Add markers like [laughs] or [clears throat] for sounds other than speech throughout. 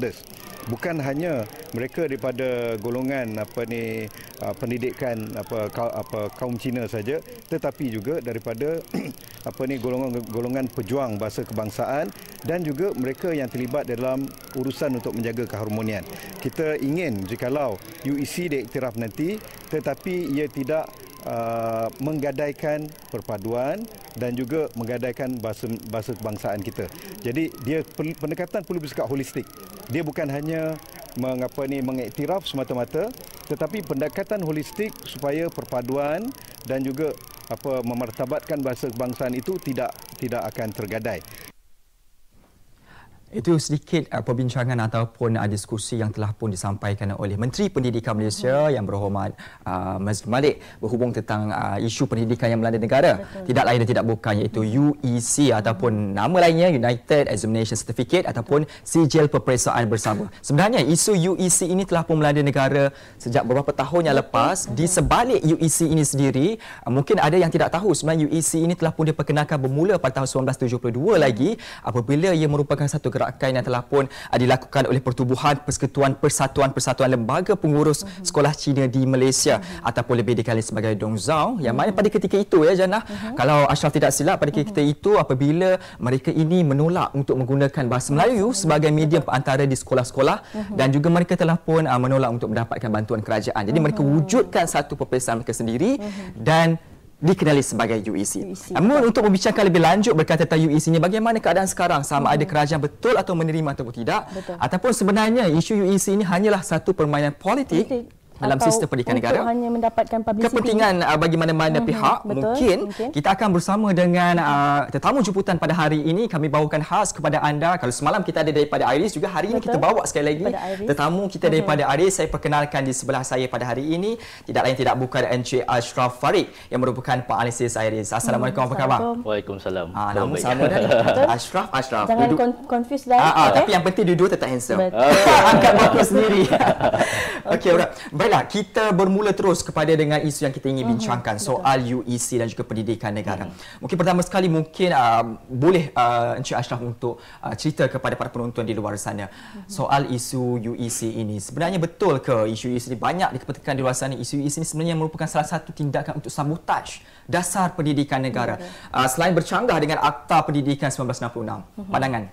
stakeholders bukan hanya mereka daripada golongan apa ni uh, pendidikan apa apa kaum Cina saja tetapi juga daripada [clears throat] apa ni golongan golongan pejuang bahasa kebangsaan dan juga mereka yang terlibat dalam urusan untuk menjaga keharmonian. Kita ingin jikalau UEC diiktiraf nanti tetapi ia tidak uh, menggadaikan perpaduan dan juga menggadaikan bahasa bahasa kebangsaan kita. Jadi dia pendekatan perlu bersikap holistik. Dia bukan hanya mengapa ni mengiktiraf semata-mata tetapi pendekatan holistik supaya perpaduan dan juga apa memartabatkan bahasa kebangsaan itu tidak tidak akan tergadai. Itu sedikit uh, perbincangan ataupun uh, diskusi yang telah pun disampaikan oleh Menteri Pendidikan Malaysia hmm. yang berhormat uh, Mazli Malik berhubung tentang uh, isu pendidikan yang melanda negara. Betul. Tidak lain dan tidak bukan iaitu UEC ataupun nama lainnya United Examination Certificate ataupun Sijil Peperiksaan Bersama. Sebenarnya isu UEC ini telah pun melanda negara sejak beberapa tahun yang lepas. Betul. Di sebalik UEC ini sendiri, uh, mungkin ada yang tidak tahu sebenarnya UEC ini telah pun diperkenalkan bermula pada tahun 1972 hmm. lagi apabila ia merupakan satu gerakan yang telah pun uh, dilakukan oleh Pertubuhan Persekutuan Persatuan-Persatuan Lembaga Pengurus uh-huh. Sekolah Cina di Malaysia uh-huh. ataupun lebih dikenali sebagai Dongzhao yang mana pada ketika itu ya Jannah uh-huh. kalau Ashraf tidak silap pada ketika uh-huh. itu apabila mereka ini menolak untuk menggunakan bahasa Melayu sebagai medium perantara di sekolah-sekolah uh-huh. dan juga mereka telah pun uh, menolak untuk mendapatkan bantuan kerajaan. Jadi uh-huh. mereka wujudkan satu peperiksaan mereka sendiri uh-huh. dan dikenali sebagai UEC. UEC. Namun untuk membicarakan lebih lanjut berkaitan tentang UEC ini, bagaimana keadaan sekarang? Sama hmm. ada kerajaan betul atau menerima ataupun tidak? Betul. Ataupun sebenarnya isu UEC ini hanyalah satu permainan politik, politik dalam sistem pendidikan negara. hanya mendapatkan publicity kepentingan uh, bagi mana-mana mm-hmm. pihak Betul. Mungkin, mungkin. kita akan bersama dengan uh, tetamu jemputan pada hari ini. Kami bawakan khas kepada anda. Kalau semalam kita ada daripada Iris juga hari Betul. ini kita bawa sekali lagi. Tetamu kita mm-hmm. daripada Iris saya perkenalkan di sebelah saya pada hari ini. Tidak lain tidak bukan Encik Ashraf Farid yang merupakan penganalisis Iris. Assalamualaikum apa khabar? Waalaikumsalam. Ah, nama sama dah [laughs] Ashraf Ashraf jangan duduk. confuse dah ah, ah, okay? tapi yang penting duduk tetap handsome. [laughs] Angkat bagus sendiri. [laughs] Okey okay. baik Baiklah, kita bermula terus kepada dengan isu yang kita ingin mhm, bincangkan uh-huh, soal UEC dan juga pendidikan negara. Uh-huh. Mungkin pertama sekali mungkin uh, boleh uh, Encik Ashraf untuk uh, cerita kepada para penonton di luar sana uh-huh. soal isu UEC ini. Sebenarnya betul ke isu UEC ini banyak dikepetekan di luar sana isu UEC ini sebenarnya merupakan salah satu tindakan untuk sabotaj dasar pendidikan negara. Uh-huh. Uh, selain bercanggah dengan Akta Pendidikan 1966. Uh-huh. Pandangan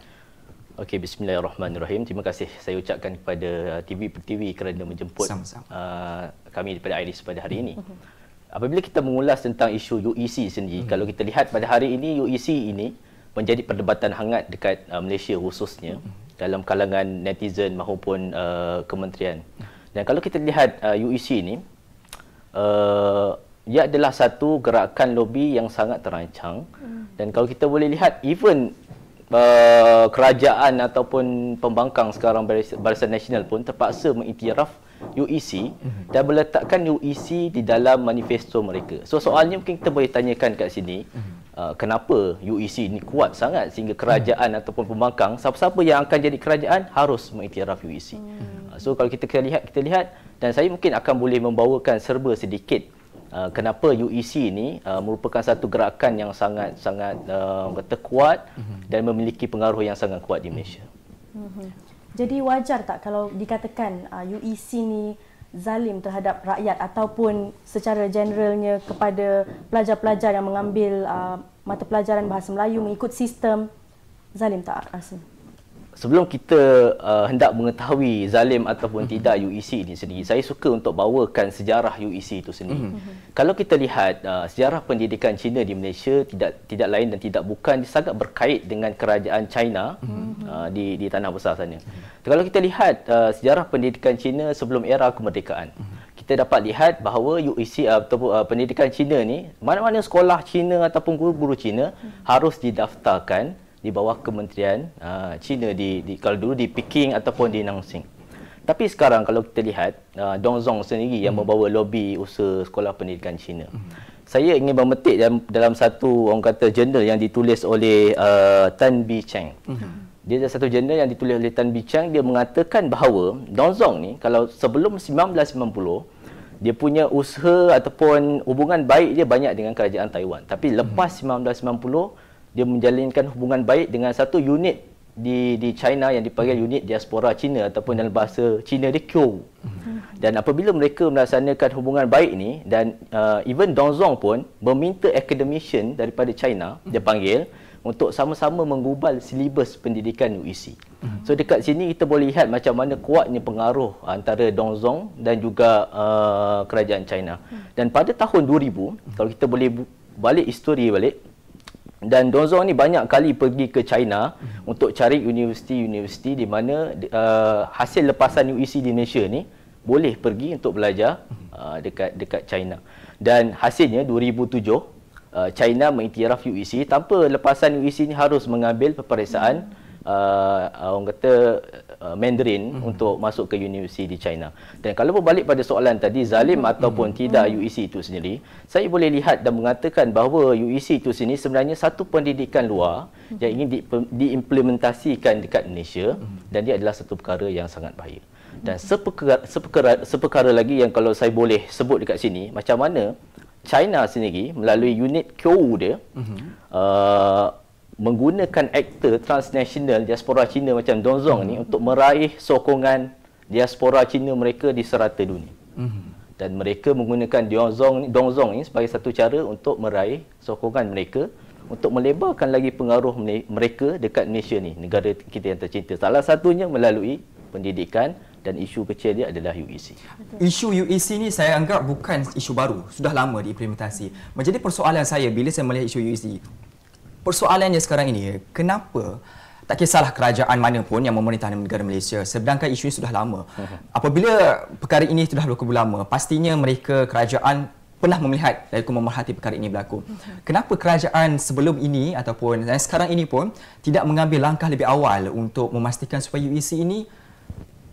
Okey, bismillahirrahmanirrahim. Terima kasih saya ucapkan kepada uh, TV TV kerana menjemput uh, kami daripada Iris pada hari ini. Mhm. Apabila kita mengulas tentang isu UEC sendiri, hmm. kalau kita lihat pada hari ini UEC ini menjadi perdebatan hangat dekat uh, Malaysia khususnya hmm. dalam kalangan netizen maupun uh, kementerian. Dan kalau kita lihat uh, UEC ini uh, ia adalah satu gerakan lobi yang sangat terancang hmm. dan kalau kita boleh lihat even uh, kerajaan ataupun pembangkang sekarang Barisan Nasional pun terpaksa mengiktiraf UEC mhm. dan meletakkan UEC di dalam manifesto mereka. So soalnya mungkin kita boleh tanyakan kat sini, uh, kenapa UEC ini kuat sangat sehingga kerajaan mhm. ataupun pembangkang siapa-siapa yang akan jadi kerajaan harus mengiktiraf UEC. Uh, so kalau kita lihat kita lihat dan saya mungkin akan boleh membawakan serba sedikit Uh, kenapa UEC ini uh, merupakan satu gerakan yang sangat sangat uh, kata kuat mm-hmm. dan memiliki pengaruh yang sangat kuat di Malaysia. Mm-hmm. Jadi wajar tak kalau dikatakan uh, UEC ni zalim terhadap rakyat ataupun secara generalnya kepada pelajar-pelajar yang mengambil uh, mata pelajaran bahasa Melayu mengikut sistem zalim tak rasa? Sebelum kita uh, hendak mengetahui zalim ataupun mm-hmm. tidak UEC ini sendiri saya suka untuk bawakan sejarah UEC itu sendiri mm-hmm. kalau kita lihat uh, sejarah pendidikan Cina di Malaysia tidak tidak lain dan tidak bukan sangat berkait dengan kerajaan China mm-hmm. uh, di di tanah besar sana mm-hmm. kalau kita lihat uh, sejarah pendidikan Cina sebelum era kemerdekaan mm-hmm kita dapat lihat bahawa UEC uh, atau uh, pendidikan Cina ni mana-mana sekolah Cina ataupun guru-guru Cina hmm. harus didaftarkan di bawah kementerian uh, China di, di kalau dulu di Peking ataupun di Nanxing. Tapi sekarang kalau kita lihat uh, Dong Zong sendiri yang hmm. membawa lobi usaha sekolah pendidikan China. Hmm. Saya ingin memetik dalam, dalam satu orang kata jurnal yang ditulis oleh uh, Tan Bi Cheng. Hmm. Dia ada satu jurnal yang ditulis oleh Tan Bi Cheng dia mengatakan bahawa Dong Zong ni kalau sebelum 1990 dia punya usaha ataupun hubungan baik dia banyak dengan kerajaan Taiwan. Tapi lepas hmm. 1990 dia menjalinkan hubungan baik dengan satu unit di di China yang dipanggil unit diaspora Cina ataupun dalam bahasa Cina dia Q. Dan apabila mereka melaksanakan hubungan baik ni dan uh, even Dongzong pun meminta academician daripada China dia panggil untuk sama-sama menggubal silibus pendidikan UEC. So dekat sini kita boleh lihat macam mana kuatnya pengaruh antara Dongzong dan juga uh, kerajaan China. Dan pada tahun 2000 kalau kita boleh balik histori balik dan Dongzong ni banyak kali pergi ke China hmm. untuk cari universiti-universiti di mana uh, hasil lepasan UEC di Malaysia ni boleh pergi untuk belajar uh, dekat dekat China. Dan hasilnya 2007 uh, China mengiktiraf UEC tanpa lepasan UEC ni harus mengambil peperiksaan hmm uh, orang kata uh, Mandarin mm-hmm. untuk masuk ke universiti di China. Dan kalau berbalik pada soalan tadi zalim mm-hmm. ataupun mm-hmm. tidak UEC itu sendiri, saya boleh lihat dan mengatakan bahawa UEC itu sendiri sebenarnya satu pendidikan luar mm-hmm. yang ingin di, diimplementasikan dekat Malaysia mm-hmm. dan dia adalah satu perkara yang sangat bahaya. Dan seperkara, seperkara, seperkara lagi yang kalau saya boleh sebut dekat sini, macam mana China sendiri melalui unit QU dia mm-hmm. uh, menggunakan aktor transnational diaspora Cina macam Dongzong hmm. ni untuk meraih sokongan diaspora Cina mereka di serata dunia. Hmm. Dan mereka menggunakan Dongzong Dongzong ni sebagai satu cara untuk meraih sokongan mereka untuk melebarkan lagi pengaruh mereka dekat Malaysia ni, negara kita yang tercinta. Salah satunya melalui pendidikan dan isu kecil dia adalah UEC. Isu UEC ni saya anggap bukan isu baru, sudah lama diimplementasi. Menjadi persoalan saya bila saya melihat isu UEC, persoalannya sekarang ini, kenapa tak kisahlah kerajaan mana pun yang memerintah negara Malaysia sedangkan isu ini sudah lama. [laughs] Apabila perkara ini sudah berlaku lama, pastinya mereka kerajaan pernah melihat dan memerhati perkara ini berlaku. Mhm. Kenapa kerajaan sebelum ini ataupun sekarang ini pun tidak mengambil langkah lebih awal untuk memastikan supaya UEC ini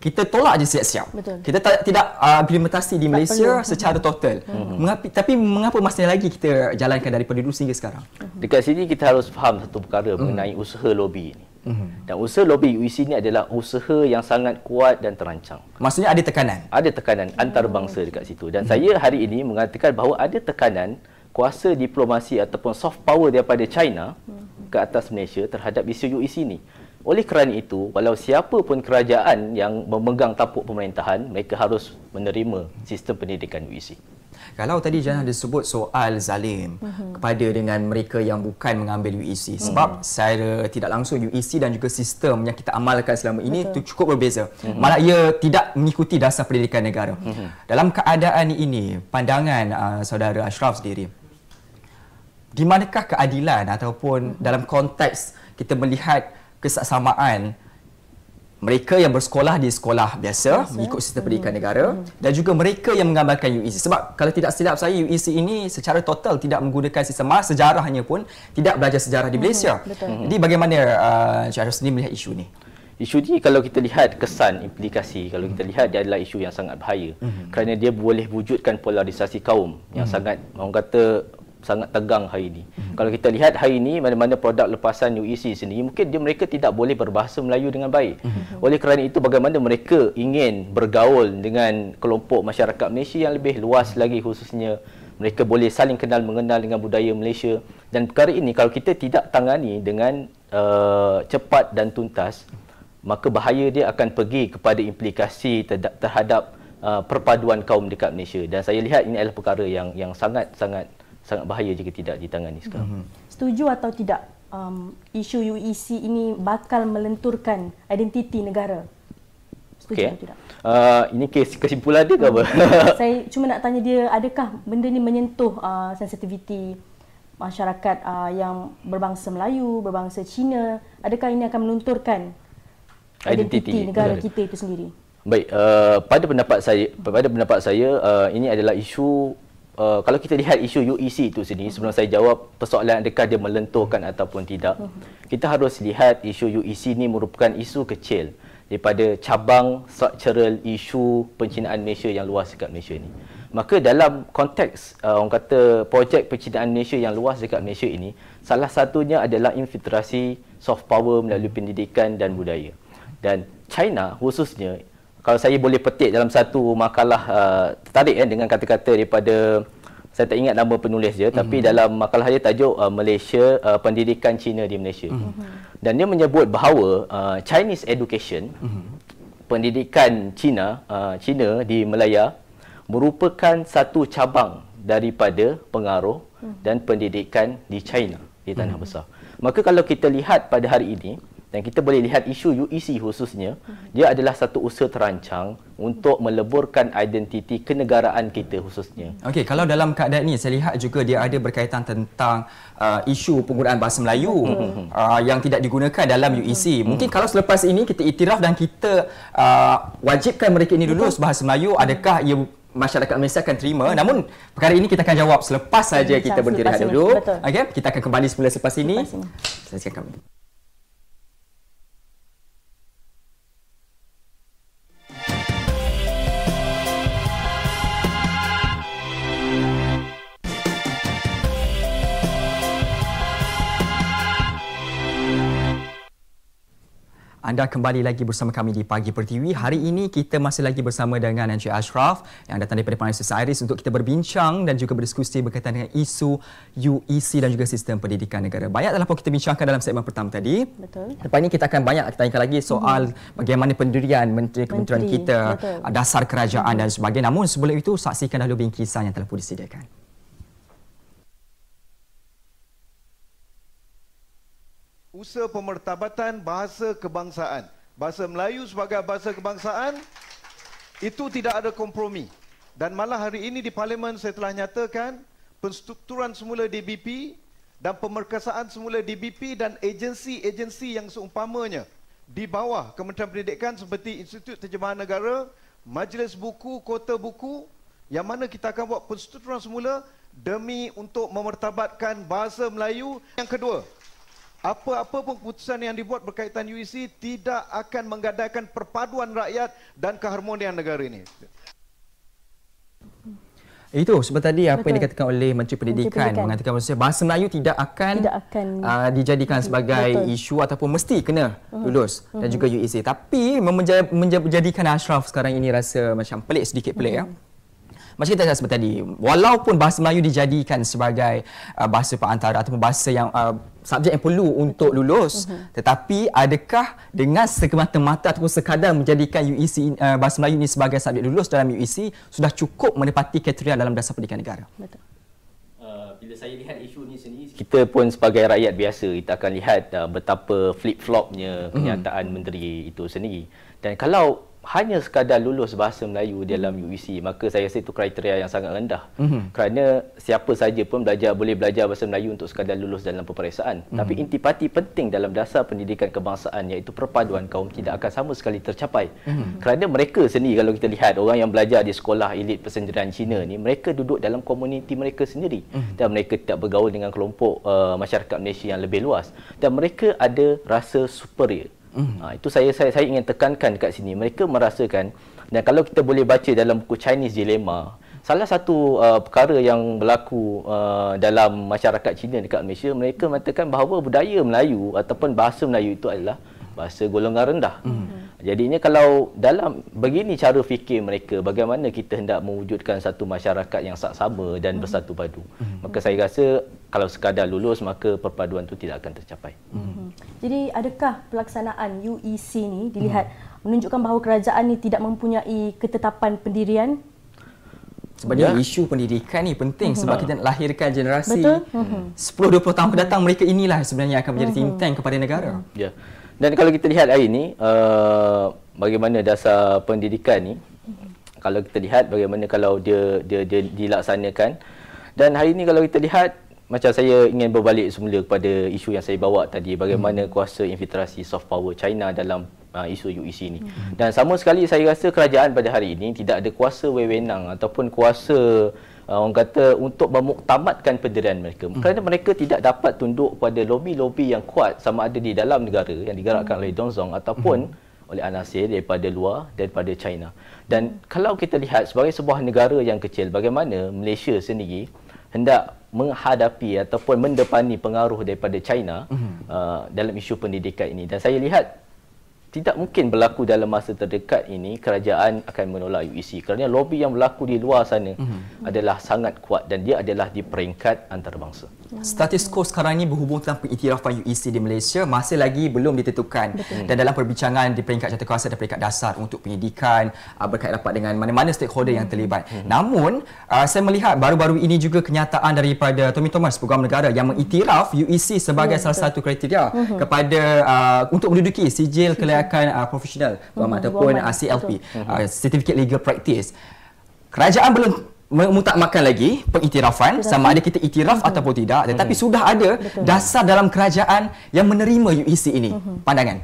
kita tolak aja siap-siap. Kita tak, tidak uh, implementasi di Malaysia perlu. secara total. Hmm. Mengapi, tapi mengapa masih lagi kita jalankan daripada dulu sehingga sekarang? Hmm. Dekat sini kita harus faham satu perkara hmm. mengenai usaha lobby ini. Hmm. Dan usaha lobby UIC ini adalah usaha yang sangat kuat dan terancang. Maksudnya ada tekanan? Ada tekanan antarabangsa dekat situ. Dan hmm. saya hari ini mengatakan bahawa ada tekanan kuasa diplomasi ataupun soft power daripada China hmm. ke atas Malaysia terhadap isu UIC ini. Oleh kerana itu, walau siapa pun kerajaan yang memegang tapuk pemerintahan, mereka harus menerima sistem pendidikan UEC. Kalau tadi Jana ada sebut soal zalim uh-huh. kepada dengan mereka yang bukan mengambil UEC mhm. sebab secara tidak langsung UEC dan juga sistem yang kita amalkan selama ini itu cukup berbeza. Uh-huh. Malah ia tidak mengikuti dasar pendidikan negara. Uh-huh. Dalam keadaan ini, pandangan uh, saudara Ashraf sendiri, di manakah keadilan ataupun dalam konteks kita melihat kesamaan mereka yang bersekolah di sekolah biasa, biasa. mengikut sistem pendidikan hmm. negara hmm. dan juga mereka yang mengamalkan UEC sebab kalau tidak silap saya UEC ini secara total tidak menggunakan sistem mas sejarahnya pun tidak belajar sejarah di hmm. Malaysia. Hmm. Jadi bagaimana uh, Encik Arif sendiri melihat isu ini? Isu ini kalau kita lihat kesan implikasi kalau kita lihat dia adalah isu yang sangat bahaya hmm. kerana dia boleh wujudkan polarisasi kaum yang hmm. sangat orang kata sangat tegang hari ini. Hmm. Kalau kita lihat hari ini mana-mana produk lepasan UEC sendiri mungkin dia mereka tidak boleh berbahasa Melayu dengan baik. Hmm. Oleh kerana itu bagaimana mereka ingin bergaul dengan kelompok masyarakat Malaysia yang lebih luas lagi khususnya mereka boleh saling kenal mengenal dengan budaya Malaysia dan perkara ini kalau kita tidak tangani dengan uh, cepat dan tuntas maka bahaya dia akan pergi kepada implikasi terhadap uh, perpaduan kaum dekat Malaysia dan saya lihat ini adalah perkara yang yang sangat sangat sangat bahaya jika tidak ditangani sekarang. Mm-hmm. Setuju atau tidak um, isu UEC ini bakal melenturkan identiti negara? Setuju okay. atau tidak? Uh, ini kes kesimpulan dia ke apa? [laughs] Saya cuma nak tanya dia adakah benda ni menyentuh uh, sensitiviti masyarakat uh, yang berbangsa Melayu, berbangsa Cina, adakah ini akan melunturkan identiti, identiti negara kita itu sendiri? Baik, uh, pada pendapat saya, pada pendapat saya uh, ini adalah isu uh, kalau kita lihat isu UEC itu sendiri sebelum saya jawab persoalan adakah dia melenturkan ataupun tidak kita harus lihat isu UEC ini merupakan isu kecil daripada cabang structural isu pencinaan Malaysia yang luas dekat Malaysia ini maka dalam konteks uh, orang kata projek pencinaan Malaysia yang luas dekat Malaysia ini salah satunya adalah infiltrasi soft power melalui pendidikan dan budaya. Dan China khususnya kalau saya boleh petik dalam satu makalah uh, tertarik eh, dengan kata-kata daripada saya tak ingat nama penulis dia mm-hmm. tapi dalam makalah dia tajuk uh, Malaysia uh, pendidikan Cina di Malaysia. Mm-hmm. Dan dia menyebut bahawa uh, Chinese education mm-hmm. pendidikan Cina uh, Cina di Melaya merupakan satu cabang daripada pengaruh mm-hmm. dan pendidikan di China di tanah mm-hmm. besar. Maka kalau kita lihat pada hari ini dan kita boleh lihat isu UEC khususnya dia adalah satu usaha terancang untuk meleburkan identiti kenegaraan kita khususnya. Okey, kalau dalam keadaan ini saya lihat juga dia ada berkaitan tentang uh, isu penggunaan bahasa Melayu uh, yang tidak digunakan dalam UEC. Mungkin kalau selepas ini kita iktiraf dan kita uh, wajibkan mereka ini lulus bahasa Melayu, adakah ia masyarakat Malaysia akan terima. Namun perkara ini kita akan jawab selepas saja kita berhenti rehat dulu. Okey, kita akan kembali semula selepas ini. Saksikan kami. Anda kembali lagi bersama kami di Pagi Pertiwi. Hari ini kita masih lagi bersama dengan Encik Ashraf yang datang daripada Peninsula Sairis untuk kita berbincang dan juga berdiskusi berkaitan dengan isu UEC dan juga sistem pendidikan negara. Banyak telah pun kita bincangkan dalam segmen pertama tadi. Betul. Lepas ini kita akan banyak tanyakan lagi soal hmm. bagaimana pendirian menteri-kementerian kita, Betul. dasar kerajaan hmm. dan sebagainya. Namun sebelum itu saksikan dahulu bingkisan yang telah pun disediakan. Usaha pemertabatan bahasa kebangsaan. Bahasa Melayu sebagai bahasa kebangsaan itu tidak ada kompromi. Dan malah hari ini di parlimen saya telah nyatakan penstrukturan semula DBP dan pemerkasaan semula DBP dan agensi-agensi yang seumpamanya di bawah Kementerian Pendidikan seperti Institut Terjemahan Negara, Majlis Buku, Kota Buku yang mana kita akan buat penstrukturan semula demi untuk memertabatkan bahasa Melayu. Yang kedua, apa-apa pun keputusan yang dibuat berkaitan UEC tidak akan menggadaikan perpaduan rakyat dan keharmonian negara ini. Itu sebab tadi apa yang dikatakan oleh Menteri Pendidikan, Pendidikan. mengatakan bahawa bahasa Melayu tidak akan, tidak akan uh, dijadikan sebagai betul. isu ataupun mesti kena uh-huh. lulus uh-huh. dan juga UEC. Tapi menjadikan Ashraf sekarang ini rasa macam pelik sedikit pelik uh-huh. ya. Macam kita cakap seperti tadi, walaupun bahasa Melayu dijadikan sebagai uh, bahasa perantara ataupun bahasa yang uh, subjek yang perlu untuk lulus, uh-huh. tetapi adakah dengan semata-mata ataupun sekadar menjadikan UEC uh, bahasa Melayu ini sebagai subjek lulus dalam UEC sudah cukup menepati kriteria dalam dasar pendidikan negara? Betul. Uh, bila saya lihat isu ini sendiri, kita pun sebagai rakyat biasa kita akan lihat uh, betapa flip-flopnya mhm. kenyataan uh-huh. menteri itu sendiri. Dan kalau hanya sekadar lulus bahasa Melayu dalam UEC maka saya rasa itu kriteria yang sangat rendah mm-hmm. kerana siapa saja pun belajar boleh belajar bahasa Melayu untuk sekadar lulus dalam peperiksaan mm-hmm. tapi intipati penting dalam dasar pendidikan kebangsaan iaitu perpaduan kaum tidak akan sama sekali tercapai mm-hmm. kerana mereka sendiri kalau kita lihat orang yang belajar di sekolah elit persendirian Cina ni mereka duduk dalam komuniti mereka sendiri mm-hmm. dan mereka tidak bergaul dengan kelompok uh, masyarakat Malaysia yang lebih luas dan mereka ada rasa superior Mm. Ha, itu saya, saya saya ingin tekankan dekat sini. Mereka merasakan dan kalau kita boleh baca dalam buku Chinese Dilemma, salah satu uh, perkara yang berlaku uh, dalam masyarakat Cina dekat Malaysia, mereka mengatakan bahawa budaya Melayu ataupun bahasa Melayu itu adalah bahasa golongan rendah. Mm. Jadinya kalau dalam begini cara fikir mereka bagaimana kita hendak mewujudkan satu masyarakat yang sama dan bersatu padu. Mm. Maka saya rasa kalau sekadar lulus maka perpaduan itu tidak akan tercapai. Mm. Jadi adakah pelaksanaan UEC ni dilihat mm. menunjukkan bahawa kerajaan ni tidak mempunyai ketetapan pendirian Sebenarnya ya. isu pendidikan ni penting uh-huh. sebab kita nak lahirkan generasi Betul? Uh-huh. 10 20 tahun ke datang mereka inilah sebenarnya akan menjadi uh-huh. think tank kepada negara. Ya. Dan kalau kita lihat hari ini uh, bagaimana dasar pendidikan ni kalau kita lihat bagaimana kalau dia dia dia dilaksanakan dan hari ini kalau kita lihat macam saya ingin berbalik semula kepada isu yang saya bawa tadi bagaimana hmm. kuasa infiltrasi soft power China dalam uh, isu UEC ini. Hmm. Dan sama sekali saya rasa kerajaan pada hari ini tidak ada kuasa wewenang ataupun kuasa uh, orang kata untuk memuktamadkan pendirian mereka hmm. kerana mereka tidak dapat tunduk pada lobi-lobi yang kuat sama ada di dalam negara yang digerakkan hmm. oleh Dong Zong ataupun hmm. oleh anasir daripada luar daripada China dan kalau kita lihat sebagai sebuah negara yang kecil bagaimana Malaysia sendiri hendak menghadapi ataupun mendepani pengaruh daripada China hmm. uh, dalam isu pendidikan ini dan saya lihat tidak mungkin berlaku dalam masa terdekat ini kerajaan akan menolak UEC kerana lobby yang berlaku di luar sana mm-hmm. adalah sangat kuat dan dia adalah di peringkat antarabangsa. Status quo sekarang ini berhubung tentang pengiktirafan UEC di Malaysia masih lagi belum ditentukan Betul. dan dalam perbincangan di peringkat jawatankuasa dan peringkat dasar untuk pendidikan uh, berkait rapat dengan mana-mana stakeholder yang terlibat. Mm-hmm. Namun uh, saya melihat baru-baru ini juga kenyataan daripada Tommy Thomas Program Negara yang mengiktiraf UEC sebagai mm-hmm. salah satu kriteria mm-hmm. kepada uh, untuk menduduki sijil [laughs] kelayakan tindakan uh, profesional hmm, ataupun uh, CLP uh, Certificate Legal Practice kerajaan belum memutakmakan lagi pengiktirafan Betul. sama ada kita iktiraf hmm. ataupun tidak tetapi hmm. sudah ada Betul. dasar dalam kerajaan yang menerima UEC ini hmm. pandangan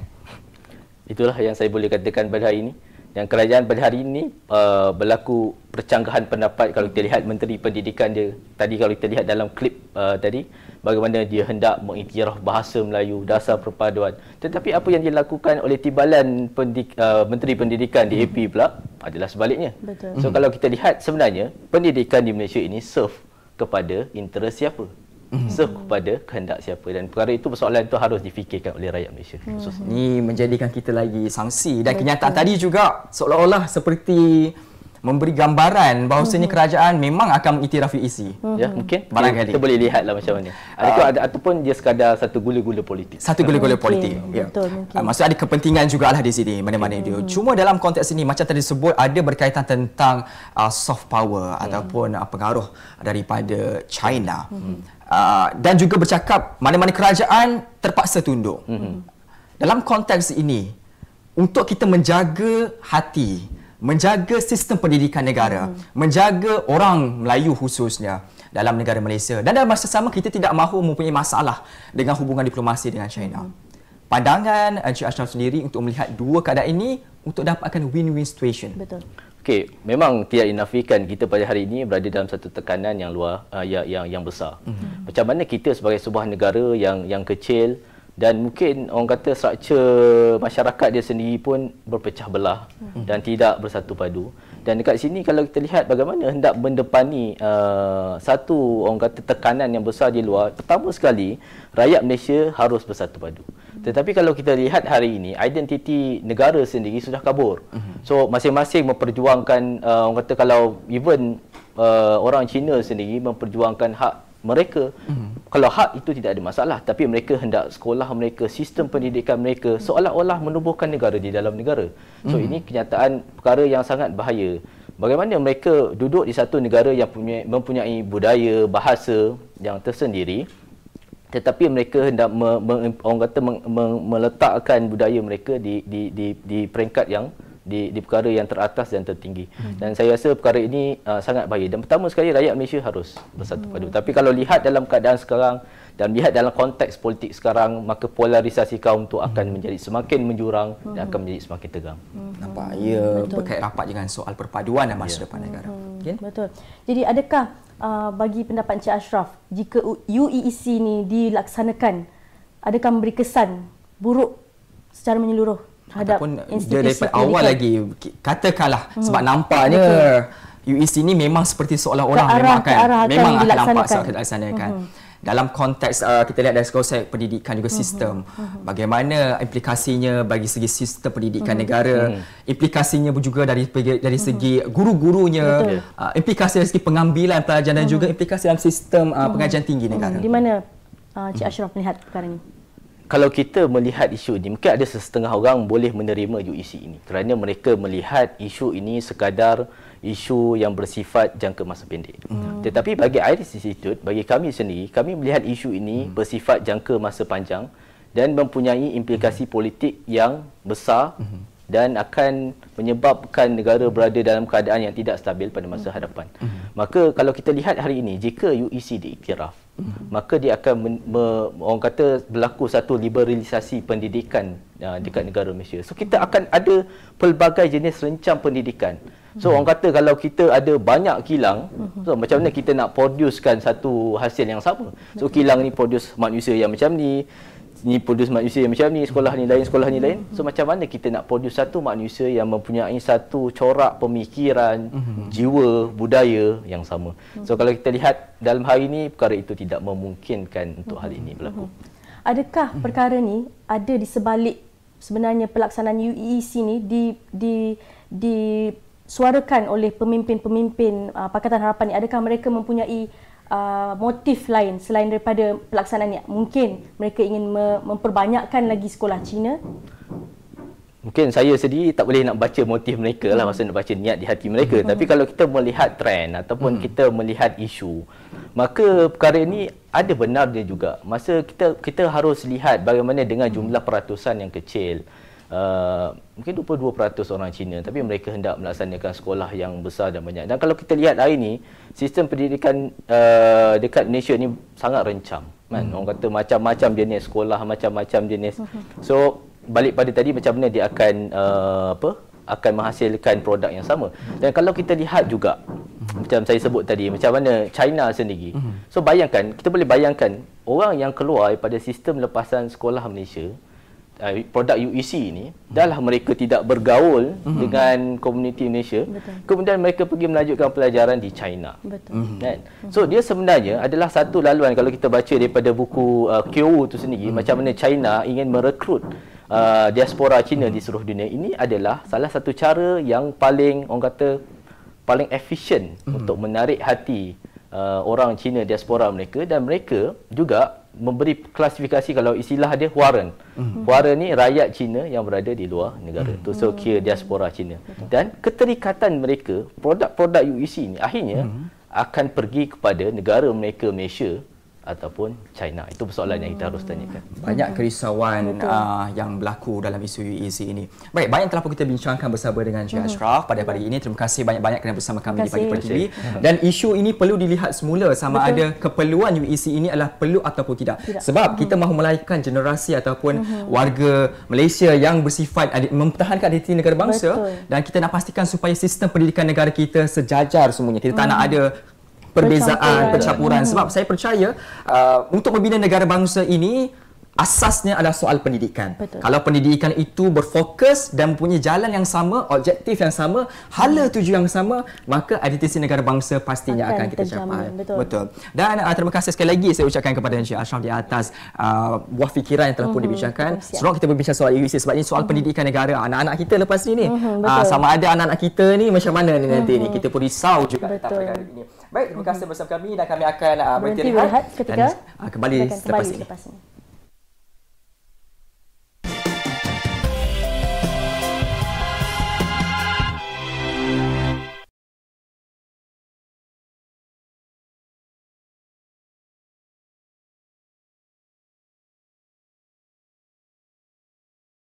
itulah yang saya boleh katakan pada hari ini yang kerajaan pada hari ini uh, berlaku percanggahan pendapat kalau kita lihat menteri pendidikan dia. Tadi kalau kita lihat dalam klip uh, tadi bagaimana dia hendak mengiktiraf bahasa Melayu dasar perpaduan. Tetapi apa yang dilakukan oleh timbalan pendik, uh, menteri pendidikan di AP pula adalah sebaliknya. Betul. so kalau kita lihat sebenarnya pendidikan di Malaysia ini serve kepada interest siapa mm serve kepada kehendak siapa dan perkara itu persoalan itu harus difikirkan oleh rakyat Malaysia mm ini menjadikan kita lagi sangsi dan Betul. kenyataan tadi juga seolah-olah seperti memberi gambaran bahawasanya hmm. kerajaan memang akan mengiktiraf UEC. Hmm. Ya, mungkin barangkali kita boleh lihatlah macam mana. Adakah uh, ada ataupun dia sekadar satu gula-gula politik. Satu gula-gula okay. politik. Ya. Betul mungkin. Uh, maksud ada kepentingan jugalah di sini mana-mana dia. Cuma dalam konteks ini macam tadi sebut ada berkaitan tentang uh, soft power hmm. ataupun uh, pengaruh daripada China. Hmm. Uh, dan juga bercakap mana-mana kerajaan terpaksa tunduk. Hmm. Dalam konteks ini untuk kita menjaga hati menjaga sistem pendidikan negara, hmm. menjaga orang Melayu khususnya dalam negara Malaysia. Dan dalam masa sama kita tidak mahu mempunyai masalah dengan hubungan diplomasi dengan China. Hmm. Pandangan Encik Ashraf sendiri untuk melihat dua keadaan ini untuk dapatkan win-win situation. Betul. Okey, memang tidak dinafikan kita pada hari ini berada dalam satu tekanan yang luar uh, yang, yang yang besar. Hmm. Macam mana kita sebagai sebuah negara yang yang kecil dan mungkin orang kata struktur masyarakat dia sendiri pun berpecah belah hmm. dan tidak bersatu padu dan dekat sini kalau kita lihat bagaimana hendak mendepani uh, satu orang kata tekanan yang besar di luar pertama sekali rakyat Malaysia harus bersatu padu. Tetapi kalau kita lihat hari ini identiti negara sendiri sudah kabur. Hmm. so masing-masing memperjuangkan uh, orang kata kalau even uh, orang Cina sendiri memperjuangkan hak mereka mm-hmm. kalau hak itu tidak ada masalah tapi mereka hendak sekolah mereka sistem pendidikan mereka seolah-olah menubuhkan negara di dalam negara. So ini kenyataan perkara yang sangat bahaya. Bagaimana mereka duduk di satu negara yang punya, mempunyai budaya bahasa yang tersendiri tetapi mereka hendak me, me, orang kata me, me, meletakkan budaya mereka di di di di peringkat yang di, di perkara yang teratas dan tertinggi. Hmm. Dan saya rasa perkara ini uh, sangat bahaya. Dan pertama sekali rakyat Malaysia harus bersatu padu. Hmm. Tapi kalau lihat dalam keadaan sekarang dan lihat dalam konteks politik sekarang, maka polarisasi kaum itu akan hmm. menjadi semakin menjurang hmm. dan akan menjadi semakin tegang. Hmm. Nampak? Ya, Betul. berkait rapat dengan soal perpaduan dan masa yeah. depan negara. Hmm. Okay? Betul. Jadi adakah uh, bagi pendapat Encik Ashraf, jika UEEC ini dilaksanakan, adakah memberi kesan buruk secara menyeluruh ataupun dia daripada awal lagi katakanlah hmm. sebab nampaknya UEC ni memang seperti seolah-olah memang akan memang akan nampak seolah dilaksanakan. Hmm. Dalam konteks uh, kita lihat dari konsep pendidikan juga hmm. sistem hmm. bagaimana implikasinya bagi segi sistem pendidikan hmm. negara hmm. implikasinya juga dari dari segi guru-gurunya uh, implikasi dari segi pengambilan pelajaran hmm. dan juga implikasi dalam sistem uh, pengajian tinggi negara. Hmm. Di mana uh, Cik Ashraf melihat perkara ini? kalau kita melihat isu ini, mungkin ada setengah orang boleh menerima UEC ini kerana mereka melihat isu ini sekadar isu yang bersifat jangka masa pendek. Hmm. Tetapi bagi Iris Institute, bagi kami sendiri, kami melihat isu ini hmm. bersifat jangka masa panjang dan mempunyai implikasi hmm. politik yang besar hmm. dan akan menyebabkan negara berada dalam keadaan yang tidak stabil pada masa hmm. hadapan. Hmm. Maka kalau kita lihat hari ini, jika UEC diiktiraf, maka dia akan me, me, orang kata berlaku satu liberalisasi pendidikan uh, dekat negara Malaysia. So kita akan ada pelbagai jenis rencam pendidikan. So orang kata kalau kita ada banyak kilang, so macam mana kita nak producekan satu hasil yang sama. So kilang ni produce manusia yang macam ni, ni produce manusia macam ni, sekolah ni lain, sekolah ni lain. So macam mana kita nak produce satu manusia yang mempunyai satu corak pemikiran, mm-hmm. jiwa, budaya yang sama. So kalau kita lihat dalam hari ini perkara itu tidak memungkinkan untuk hal ini berlaku. Adakah perkara ni ada di sebalik sebenarnya pelaksanaan UEC ni di di disuarakan oleh pemimpin-pemimpin uh, Pakatan Harapan ni adakah mereka mempunyai uh, motif lain selain daripada pelaksanaan ni mungkin mereka ingin me- memperbanyakkan lagi sekolah Cina Mungkin saya sendiri tak boleh nak baca motif mereka lah masa nak baca niat di hati mereka. Hmm. Tapi kalau kita melihat trend ataupun hmm. kita melihat isu, maka perkara ini ada benarnya juga. Masa kita kita harus lihat bagaimana dengan jumlah peratusan yang kecil. Uh, mungkin 22% orang Cina tapi mereka hendak melaksanakan sekolah yang besar dan banyak. Dan kalau kita lihat hari ini, sistem pendidikan uh, dekat Malaysia ni sangat rencam. Kan? Hmm. Orang kata macam-macam jenis sekolah, macam-macam jenis. Hmm. [laughs] So balik pada tadi macam mana dia akan uh, apa akan menghasilkan produk yang sama. Dan kalau kita lihat juga macam saya sebut tadi macam mana China sendiri. So bayangkan kita boleh bayangkan orang yang keluar daripada sistem lepasan sekolah Malaysia uh, produk UEC ini dahlah mereka tidak bergaul mm-hmm. dengan komuniti Malaysia Betul. kemudian mereka pergi melanjutkan pelajaran di China Betul. Mm-hmm. kan so dia sebenarnya adalah satu laluan kalau kita baca daripada buku uh, Kyo tu sendiri mm-hmm. macam mana China ingin merekrut uh, diaspora Cina mm-hmm. di seluruh dunia ini adalah salah satu cara yang paling orang kata paling efisien mm-hmm. untuk menarik hati uh, orang Cina diaspora mereka dan mereka juga memberi klasifikasi kalau istilah dia Huaren. Mm-hmm. Huaren ni rakyat Cina yang berada di luar negara. Mm-hmm. so kira diaspora Cina. Betul. Dan keterikatan mereka produk-produk UEC ni akhirnya mm-hmm. akan pergi kepada negara mereka Malaysia ataupun China. Itu persoalan yang kita harus tanyakan. Banyak kerisauan uh, yang berlaku dalam isu UEZ ini. Baik, banyak telah pun kita bincangkan bersama dengan Cik Ashraf pada pagi ini. Terima kasih banyak-banyak kerana bersama kami di Pagi Pagi TV. Dan isu ini perlu dilihat semula sama Betul. ada keperluan UEZ ini adalah perlu ataupun tidak. tidak. Sebab kita mahu melahirkan generasi ataupun uh-huh. warga Malaysia yang bersifat mempertahankan identiti negara bangsa Betul. dan kita nak pastikan supaya sistem pendidikan negara kita sejajar semuanya. Kita tak uh-huh. nak ada perbezaan, pencampuran. Sebab saya percaya uh, untuk membina negara bangsa ini asasnya adalah soal pendidikan. Betul. Kalau pendidikan itu berfokus dan mempunyai jalan yang sama, objektif yang sama, hala tuju yang sama, maka identiti negara bangsa pastinya akan, akan kita capai. Betul. Betul. Dan uh, terima kasih sekali lagi saya ucapkan kepada Encik Ashraf di atas uh, buah fikiran yang telah pun uh-huh. dibincangkan. Sebab kita berbincang soal UIC sebab ini soal uh-huh. pendidikan negara anak-anak kita lepas ini. Uh-huh. Uh, sama ada anak-anak kita ni macam mana ni nanti uh-huh. ni. Kita pun risau juga tentang perkara ini. Baik, terima kasih bersama kami dan kami akan uh, berhenti, berhenti rehat ketika dan, uh, kembali, selepas, kembali ini. selepas ini.